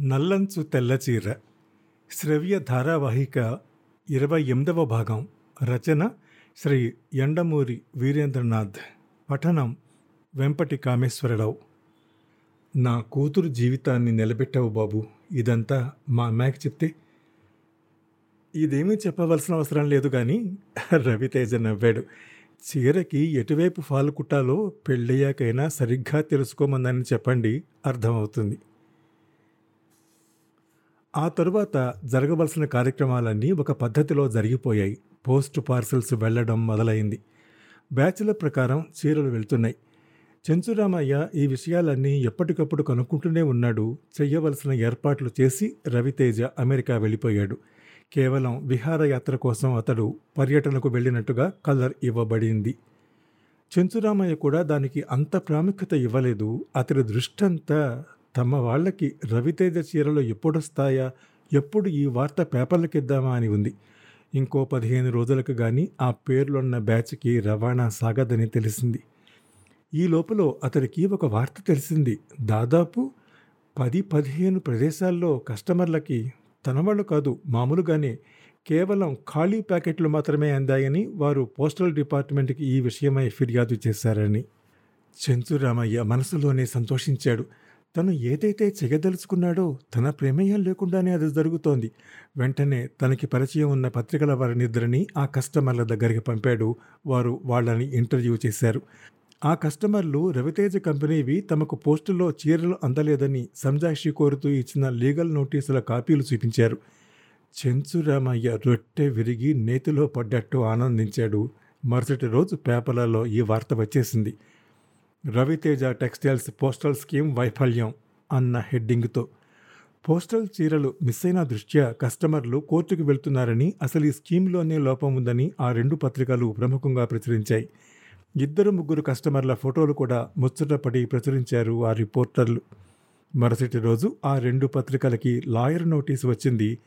నల్లంచు తెల్లచీర శ్రవ్య ధారావాహిక ఇరవై ఎనిమిదవ భాగం. రచన శ్రీ ఎండమూరి వీరేంద్రనాథ్. పఠనం వెంపటి కామేశ్వరరావు. నా కూతురు జీవితాన్ని నిలబెట్టావు బాబు. ఇదంతా మా అమ్మాయికి చెప్తే ఇదేమీ చెప్పవలసిన అవసరం లేదు కానీ రవితేజ నవ్వాడు. చీరకి ఎటువైపు ఫాలు కుట్టాలో పెళ్ళయ్యాకైనా సరిగ్గా తెలుసుకోమందని చెప్పండి అర్థమవుతుంది. ఆ తరువాత జరగవలసిన కార్యక్రమాలన్నీ ఒక పద్ధతిలో జరిగిపోయాయి. పోస్ట్ పార్సల్స్ వెళ్ళడం మొదలైంది. బ్యాచ్ల ప్రకారం చీరలు వెళ్తున్నాయి. చెంచురామయ్య ఈ విషయాలన్నీ ఎప్పటికప్పుడు కనుక్కుంటూనే ఉన్నాడు. చెయ్యవలసిన ఏర్పాట్లు చేసి రవితేజ అమెరికా వెళ్ళిపోయాడు. కేవలం విహారయాత్ర కోసం అతడు పర్యటనకు వెళ్ళినట్టుగా కలర్ ఇవ్వబడింది. చెంచురామయ్య కూడా దానికి అంత ప్రాముఖ్యత ఇవ్వలేదు. అతడి దృష్టంతా తమ వాళ్ళకి రవితేజ చీరలు ఎప్పుడొస్తాయా? ఎప్పుడు ఈ వార్త పేపర్లకిద్దామా అని ఉంది. ఇంకో పదిహేను రోజులకు కానీ ఆ పేర్లున్న బ్యాచ్కి రవాణా సాగదని తెలిసింది. ఈ లోపల అతడికి ఒక వార్త తెలిసింది. దాదాపు పది పదిహేను ప్రదేశాల్లో కస్టమర్లకి తన వాళ్ళు కాదు మామూలుగానే కేవలం ఖాళీ ప్యాకెట్లు మాత్రమే అందాయని వారు పోస్టల్ డిపార్ట్మెంట్కి ఈ విషయమై ఫిర్యాదు చేశారని. చెంచురామయ్య మనసులోనే సంతోషించాడు. తను ఏదైతే చెగదలుచుకున్నాడో తన ప్రమేయం లేకుండానే అది జరుగుతోంది. వెంటనే తనకి పరిచయం ఉన్న పత్రికల వారినిద్దరిని ఆ కస్టమర్ల దగ్గరికి పంపాడు. వారు వాళ్ళని ఇంటర్వ్యూ చేశారు. ఆ కస్టమర్లు రవితేజ కంపెనీవి తమకు పోస్టులో చీరలు అందలేదని సంజాక్షి కోరుతూ ఇచ్చిన లీగల్ నోటీసుల కాపీలు చూపించారు. చెంచురామయ్య రొట్టె విరిగి నేతిలో పడ్డట్టు ఆనందించాడు. మరుసటి రోజు పేపర్లలో ఈ వార్త వచ్చేసింది. రవితేజ టెక్స్టైల్స్ పోస్టల్ స్కీమ్ వైఫల్యం అన్న హెడ్డింగ్తో. పోస్టల్ చీరలు మిస్ అయిన దృష్ట్యా కస్టమర్లు కోర్టుకు వెళ్తున్నారని అసలు ఈ స్కీమ్లోనే లోపం ఉందని ఆ రెండు పత్రికలు ప్రముఖంగా ప్రచురించాయి. ఇద్దరు ముగ్గురు కస్టమర్ల ఫోటోలు కూడా ముచ్చటపడి ప్రచురించారు ఆ రిపోర్టర్లు. మరుసటి రోజు ఆ రెండు పత్రికలకి లాయర్ నోటీసు వచ్చింది.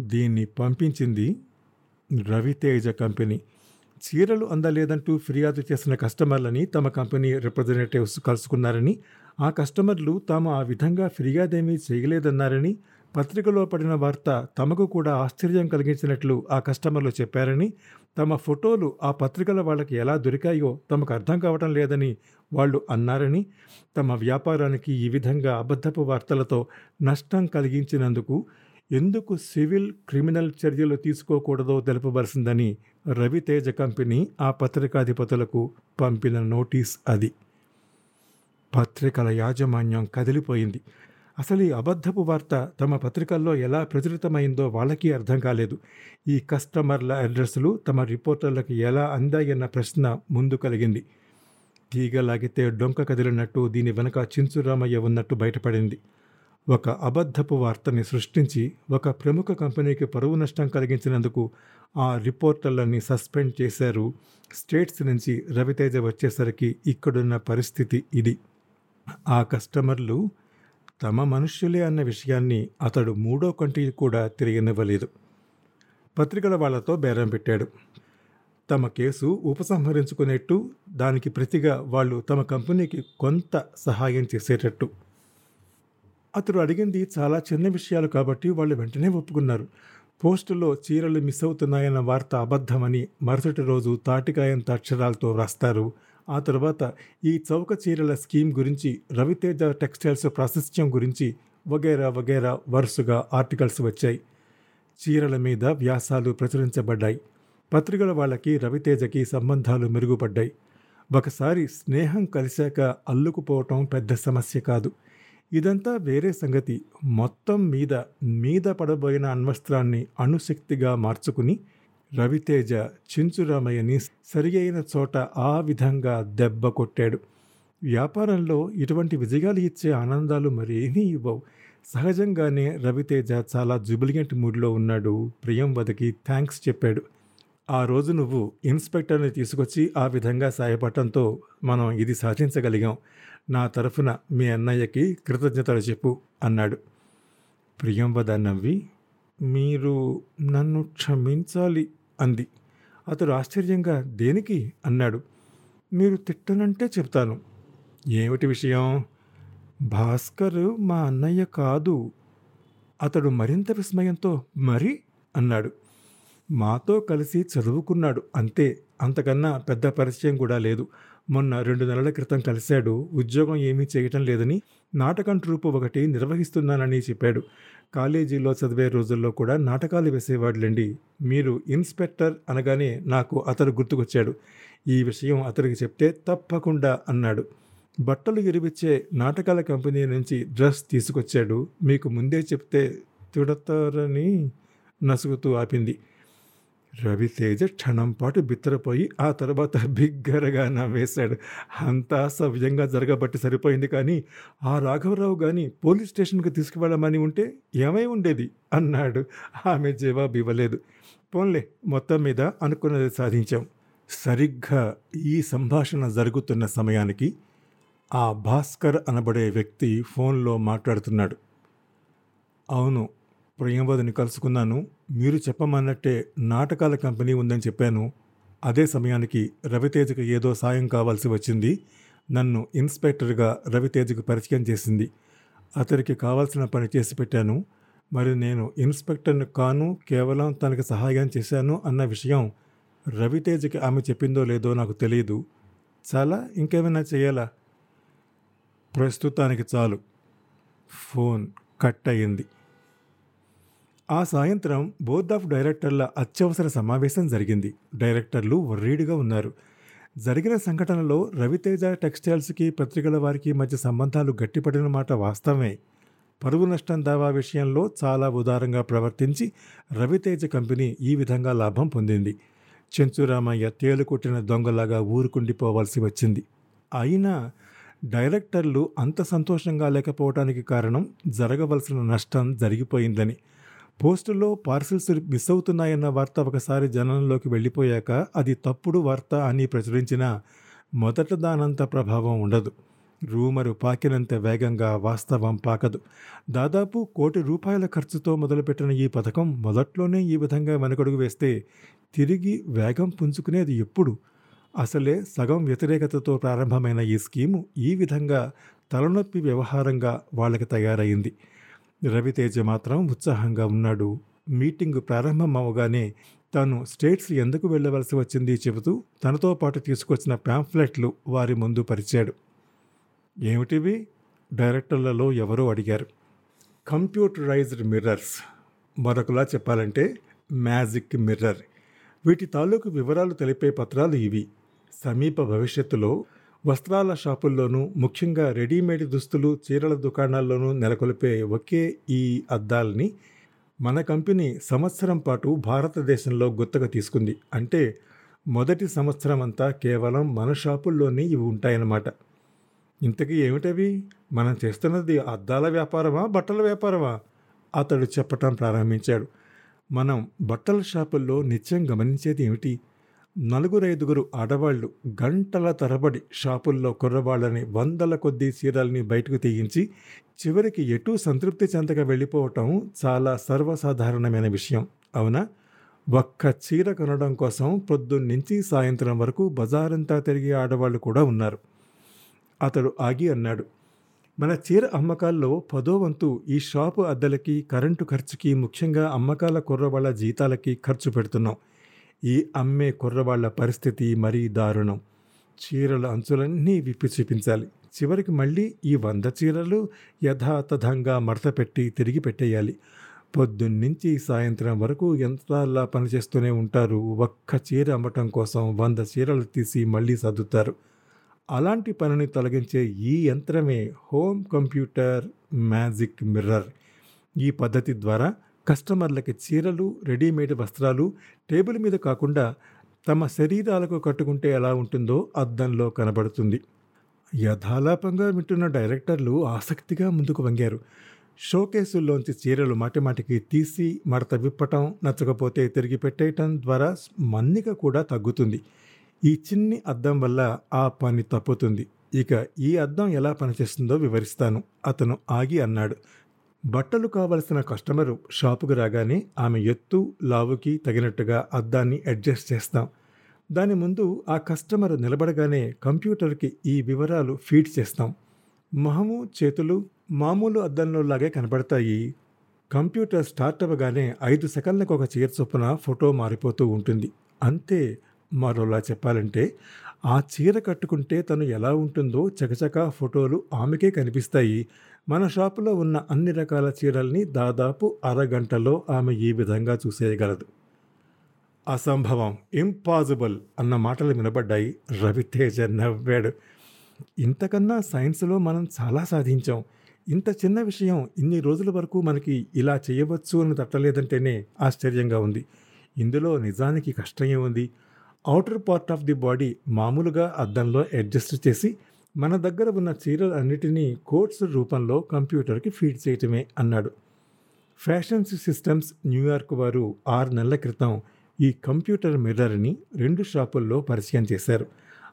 దీన్ని పంపించింది రవితేజ కంపెనీ. చీరలు అందలేదంటూ ఫిర్యాదు చేసిన కస్టమర్లని తమ కంపెనీ రిప్రజెంటేటివ్స్ కలుసుకున్నారని ఆ కస్టమర్లు తాము ఆ విధంగా ఫిర్యాదేమీ చేయలేదన్నారని పత్రికలో పడిన వార్త తమకు కూడా ఆశ్చర్యం కలిగించినట్లు ఆ కస్టమర్లు చెప్పారని తమ ఫోటోలు ఆ పత్రికల వాళ్ళకి ఎలా దొరికాయో తమకు అర్థం కావటం లేదని వాళ్ళు అన్నారని తమ వ్యాపారానికి ఈ విధంగా అబద్ధపు వార్తలతో నష్టం కలిగించినందుకు ఎందుకు సివిల్ క్రిమినల్ చర్యలు తీసుకోకూడదో తెలుపవలసిందని రవితేజ కంపెనీ ఆ పత్రికాధిపతులకు పంపిన నోటీస్ అది. పత్రికల యాజమాన్యం కదిలిపోయింది. అసలు ఈ అబద్ధపు వార్త తమ పత్రికల్లో ఎలా ప్రచురితమైందో వాళ్ళకి అర్థం కాలేదు. ఈ కస్టమర్ల అడ్రస్లు తమ రిపోర్టర్లకు ఎలా అందాయన్న ప్రశ్న ముందు కలిగింది. తీగలాగితే డొంక కదిలినట్టు దీని వెనుక చించురామయ్య ఉన్నట్టు బయటపడింది. ఒక అబద్ధపు వార్తని సృష్టించి ఒక ప్రముఖ కంపెనీకి పరువు నష్టం కలిగించినందుకు ఆ రిపోర్టర్లని సస్పెండ్ చేశారు. స్టేట్స్ నుంచి రవితేజ వచ్చేసరికి ఇక్కడున్న పరిస్థితి ఇది. ఆ కస్టమర్లు తమ మనుష్యులే అన్న విషయాన్ని అతడు మూడో కంటి కూడా తిరిగినివ్వలేదు. పత్రికల వాళ్ళతో బేరం పెట్టాడు. తమ కేసు ఉపసంహరించుకునేట్టు దానికి ప్రతిగా వాళ్ళు తమ కంపెనీకి కొంత సహాయం చేసేటట్టు. అతడు అడిగింది చాలా చిన్న విషయాలు కాబట్టి వాళ్ళు వెంటనే ఒప్పుకున్నారు. పోస్టులో చీరలు మిస్ అవుతున్నాయన్న వార్త అబద్ధమని మరుసటి రోజు తాటికాయంత అక్షరాలతో వ్రాస్తారు ఆ తర్వాత ఈ చౌక చీరల స్కీమ్ గురించి రవితేజ టెక్స్టైల్స్ ప్రాశస్త్యం గురించి వగేరా వగేరా వరుసగా ఆర్టికల్స్ వచ్చాయి. చీరల మీద వ్యాసాలు ప్రచురించబడ్డాయి. పత్రికల వాళ్ళకి రవితేజకి సంబంధాలు మెరుగుపడ్డాయి. ఒకసారి స్నేహం కలిశాక అల్లుకుపోవటం పెద్ద సమస్య కాదు. ఇదంతా వేరే సంగతి. మొత్తం మీద మీద పడబోయిన అణ్వస్త్రాన్ని అణుశక్తిగా మార్చుకుని రవితేజ చించురామయ్యని సరి అయిన చోట ఆ విధంగా దెబ్బ కొట్టాడు. వ్యాపారంలో ఇటువంటి విజయాలు ఇచ్చే ఆనందాలు మరి ఏమీ ఇవ్వవు. సహజంగానే రవితేజ చాలా జుబిలియంట్ మూడ్లో ఉన్నాడు ప్రియంవదకి థ్యాంక్స్ చెప్పాడు. ఆ రోజు నువ్వు ఇన్స్పెక్టర్ని తీసుకొచ్చి ఆ విధంగా సాయపడటంతో మనం ఇది సాధించగలిగాం. నా తరఫున మీ అన్నయ్యకి కృతజ్ఞతలు చెప్పు అన్నాడు. ప్రియంవద నవ్వి మీరు నన్ను క్షమించాలి అంది. అతడు ఆశ్చర్యంగా దేనికి? అన్నాడు. మీరు తిట్టనంటే చెప్తాను ఏమిటి విషయం? భాస్కర్ మా అన్నయ్య కాదు. అతడు మరింత విస్మయంతో మరి? అన్నాడు. మాతో కలిసి చదువుకున్నాడు అంతే. అంతకన్నా పెద్ద పరిచయం కూడా లేదు. మొన్న రెండు నెలల క్రితం కలిశాడు ఉద్యోగం ఏమీ చేయటం లేదని నాటకం ట్రూపు ఒకటి నిర్వహిస్తున్నానని చెప్పాడు. కాలేజీలో చదివే రోజుల్లో కూడా నాటకాలు వేసేవాడులేండి. మీరు ఇన్స్పెక్టర్ అనగానే నాకు అతడు గుర్తుకొచ్చాడు. ఈ విషయం అతడికి చెప్తే తప్పకుండా అన్నాడు. బట్టలు ఇరివిచ్చే నాటకాల కంపెనీ నుంచి డ్రెస్ తీసుకొచ్చాడు. మీకు ముందే చెప్తే తిడతారని నసుగుతూ ఆపింది. రవితేజ క్షణం పాటు బిత్తరపోయి ఆ తర్వాత బిగ్గరగా నవ్వేశాడు. అంతా సవ్యంగా జరగబట్టి సరిపోయింది కానీ ఆ రాఘవరావు గాని పోలీస్ స్టేషన్కి తీసుకువెళ్ళమని ఉంటే ఏమై ఉండేది? అన్నాడు. ఆమె జవాబు ఇవ్వలేదు. పోన్లే మొత్తం మీద అనుకున్నది సాధించాం. సరిగ్గా ఈ సంభాషణ జరుగుతున్న సమయానికి ఆ భాస్కర్ అనబడే వ్యక్తి ఫోన్లో మాట్లాడుతున్నాడు. అవును ప్రియంవదిని కలుసుకున్నాను. మీరు చెప్పమన్నట్టే నాటకాల కంపెనీ ఉందని చెప్పాను. అదే సమయానికి రవితేజకు ఏదో సాయం కావాల్సి వచ్చింది. నన్ను ఇన్స్పెక్టర్గా రవితేజకు పరిచయం చేసింది. అతనికి కావాల్సిన పని చేసి పెట్టాను. మరి నేను ఇన్స్పెక్టర్ని కాను కేవలం తనకి సహాయం చేశాను అన్న విషయం రవితేజకి ఆమె చెప్పిందో లేదో నాకు తెలియదు. చాలా ఇంకేమైనా చేయాలా? ప్రస్తుతానికి చాలు. ఫోన్ కట్ అయ్యింది. ఆ సాయంత్రం బోర్డ్ ఆఫ్ డైరెక్టర్ల అత్యవసర సమావేశం జరిగింది. డైరెక్టర్లు వర్రీడిగా ఉన్నారు. జరిగిన సంఘటనలో రవితేజ టెక్స్టైల్స్కి పత్రికల వారికి మధ్య సంబంధాలు గట్టిపడిన మాట వాస్తవమే. పరువు నష్టం దావా విషయంలో చాలా ఉదారంగా ప్రవర్తించి రవితేజ కంపెనీ ఈ విధంగా లాభం పొందింది. చెంచురామయ్య తేలుకొట్టిన దొంగలాగా ఊరుకుండిపోవాల్సి వచ్చింది. అయినా డైరెక్టర్లు అంత సంతోషంగా లేకపోవటానికి కారణం జరగవలసిన నష్టం జరిగిపోయిందని పోస్టుల్లో పార్సిల్స్ మిస్ అవుతున్నాయన్న వార్త ఒకసారి జనంలోకి వెళ్ళిపోయాక అది తప్పుడు వార్త అని ప్రచురించిన మొదట దానంత ప్రభావం ఉండదు. రూమరు పాకినంత వేగంగా వాస్తవం పాకదు. దాదాపు కోటి రూపాయల ఖర్చుతో మొదలుపెట్టిన ఈ పథకం మొదట్లోనే ఈ విధంగా వెనకడుగు వేస్తే తిరిగి వేగం పుంజుకునేది ఎప్పుడు? అసలే సగం వ్యతిరేకతతో ప్రారంభమైన ఈ స్కీము ఈ విధంగా తలనొప్పి వ్యవహారంగా వాళ్ళకి తయారైంది. రవితేజ మాత్రం ఉత్సాహంగా ఉన్నాడు. మీటింగ్ ప్రారంభం అవగానే తాను స్టేట్స్ ఎందుకు వెళ్ళవలసి వచ్చింది చెబుతూ తనతో పాటు తీసుకొచ్చిన ప్యాంఫ్లెట్లు వారి ముందు పరిచాడు. ఏమిటివి? డైరెక్టర్లలో ఎవరో అడిగారు. Computerised mirrors. మరొకలా చెప్పాలంటే మ్యాజిక్ మిర్రర్. వీటి తాలూకు వివరాలు తెలిపే పత్రాలు ఇవి. సమీప భవిష్యత్తులో వస్త్రాల షాపుల్లోనూ ముఖ్యంగా రెడీమేడ్ దుస్తులు చీరల దుకాణాల్లోనూ నెలకొల్పే ఒకే ఈ అద్దాలని మన కంపెనీ సంవత్సరం పాటు భారతదేశంలో గుత్తగా తీసుకుంది. అంటే మొదటి సంవత్సరం అంతా కేవలం మన షాపుల్లోనే ఇవి ఉంటాయన్నమాట. ఇంతకీ ఏమిటవి? మనం చేస్తున్నది అద్దాల వ్యాపారమా బట్టల వ్యాపారమా? అతడు చెప్పటం ప్రారంభించాడు. మనం బట్టల షాపుల్లో నిత్యం గమనించేది ఏమిటి? నలుగురైదుగురు ఆడవాళ్ళు గంటల తరబడి షాపుల్లో కుర్రవాళ్ళని వందల కొద్దీ చీరల్ని బయటకు తీయించి చివరికి ఎటూ సంతృప్తి చెందక వెళ్ళిపోవటం చాలా సర్వసాధారణమైన విషయం. అవునా? ఒక్క చీర కొనడం కోసం పొద్దున్నుంచి సాయంత్రం వరకు బజారంతా తిరిగే ఆడవాళ్ళు కూడా ఉన్నారు. అతడు ఆగి అన్నాడు మన చీర అమ్మకాల్లో పదో వంతు ఈ షాపు అద్దెలకి కరెంటు ఖర్చుకి ముఖ్యంగా అమ్మకాల కుర్రవాళ్ళ జీతాలకి ఖర్చు పెడుతున్నాం. ఈ అమ్మే కుర్రవాళ్ళ పరిస్థితి మరీ దారుణం. చీరల అంచులన్నీ విప్పి చూపించాలి. చివరికి మళ్ళీ ఈ వంద చీరలు యథాతథంగా మడత పెట్టి తిరిగి పెట్టేయాలి. పొద్దున్నుంచి సాయంత్రం వరకు యంత్రాల్లా పనిచేస్తూనే ఉంటారు. ఒక్క చీర అమ్మటం కోసం వంద చీరలు తీసి మళ్ళీ సర్దుతారు. అలాంటి పనిని తొలగించే ఈ యంత్రమే హోమ్ కంప్యూటర్ మ్యాజిక్ మిర్రర్. ఈ పద్ధతి ద్వారా కస్టమర్లకి చీరలు రెడీమేడ్ వస్త్రాలు టేబుల్ మీద కాకుండా తమ శరీరాలకు కట్టుకుంటే ఎలా ఉంటుందో అద్దంలో కనబడుతుంది. యథాలాపంగా వింటున్న డైరెక్టర్లు ఆసక్తిగా ముందుకు వంగారు. షోకేసుల్లోంచి చీరలు మాటిమాటికి తీసి మడత విప్పటం నచ్చకపోతే తిరిగి పెట్టేయటం ద్వారా మన్నిక కూడా తగ్గుతుంది. ఈ చిన్ని అద్దం వల్ల ఆ పని తప్పుతుంది. ఇక ఈ అద్దం ఎలా పనిచేస్తుందో వివరిస్తాను. అతను ఆగి అన్నాడు. బట్టలు కావలసిన కస్టమరు షాపుకు రాగానే ఆమె ఎత్తు లావుకి తగినట్టుగా అద్దాన్ని అడ్జస్ట్ చేస్తాం. దాని ముందు ఆ కస్టమర్ నిలబడగానే కంప్యూటర్కి ఈ వివరాలు ఫీడ్ చేస్తాం. మొహము చేతులు మామూలు అద్దంలో లాగే కనబడతాయి. కంప్యూటర్ స్టార్ట్ అవ్వగానే ఐదు సెకండ్లకు ఒక చీర చొప్పున ఫోటో మారిపోతూ ఉంటుంది. అంతే మరోలా చెప్పాలంటే ఆ చీర కట్టుకుంటే తను ఎలా ఉంటుందో చకచకా ఫోటోలు ఆమెకే కనిపిస్తాయి. మన షాపులో ఉన్న అన్ని రకాల చీరల్ని దాదాపు అరగంటలో ఆమె ఈ విధంగా చూసేయగలదు. అసంభవం ఇంపాసిబుల్ అన్న మాటలు వినబడ్డాయి. రవితేజ నవ్వాడు. ఇంతకన్నా సైన్స్లో మనం చాలా సాధించాం. ఇంత చిన్న విషయం ఇన్ని రోజుల వరకు మనకి ఇలా చేయవచ్చు అని తట్టలేదంటేనే ఆశ్చర్యంగా ఉంది. ఇందులో నిజానికి కష్టమే ఉంది outer part of the body మామూలుగా అద్దంలో అడ్జస్ట్ చేసి మన దగ్గర ఉన్న చీరలు అన్నిటినీ కోడ్స్ రూపంలో కంప్యూటర్కి ఫీడ్ చేయటమే అన్నాడు. ఫ్యాషన్ సిస్టమ్స్ న్యూయార్క్ వారు ఆరు నెలల క్రితం ఈ కంప్యూటర్ మిర్రర్ని రెండు షాపుల్లో పరిచయం చేశారు.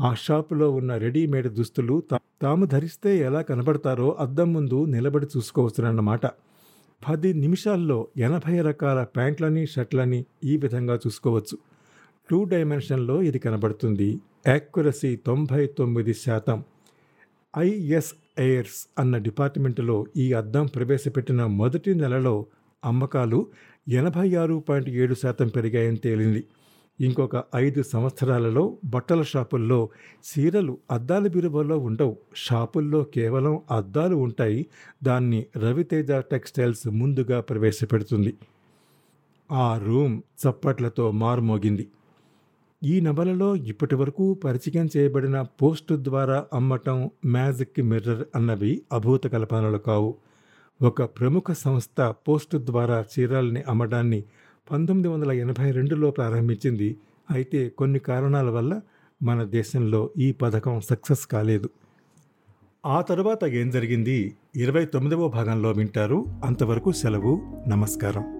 ఆ షాపులో ఉన్న రెడీమేడ్ దుస్తులు తాము ధరిస్తే ఎలా కనబడతారో అద్దం ముందు నిలబడి చూసుకోవచ్చునన్నమాట. పది నిమిషాల్లో ఎనభై రకాల ప్యాంట్లని షర్ట్లని ఈ విధంగా చూసుకోవచ్చు. టూ డైమెన్షన్లో ఇది కనబడుతుంది. యాక్యురసీ తొంభై తొమ్మిది శాతం. ఐఎస్ ఎయిర్స్ అన్న డిపార్ట్మెంటులో ఈ అద్దం ప్రవేశపెట్టిన మొదటి నెలలో అమ్మకాలు ఎనభై ఆరు పాయింట్ ఏడు శాతం పెరిగాయని తేలింది. ఇంకొక ఐదు సంవత్సరాలలో బట్టల షాపుల్లో చీరలు అద్దాల బీరువాలో ఉండవు. షాపుల్లో కేవలం అద్దాలు ఉంటాయి. దాన్ని రవితేజ టెక్స్టైల్స్ ముందుగా ప్రవేశపెడుతుంది. ఆ రూమ్ చప్పట్లతో మారుమోగింది. ఈ నవలలో ఇప్పటి వరకు పరిచయం చేయబడిన పోస్ట్ ద్వారా అమ్మటం మ్యాజిక్ మిర్రర్ అన్నవి అభూత కల్పనలు కావు. ఒక ప్రముఖ సంస్థ పోస్ట్ ద్వారా చీరల్ని అమ్మడాన్ని పంతొమ్మిది వందల ఎనభై రెండులో ప్రారంభించింది. అయితే కొన్ని కారణాల వల్ల మన దేశంలో ఈ పథకం సక్సెస్ కాలేదు. ఆ తర్వాత ఏం జరిగింది? ఇరవై తొమ్మిదవ భాగంలో వింటారు. అంతవరకు సెలవు. నమస్కారం.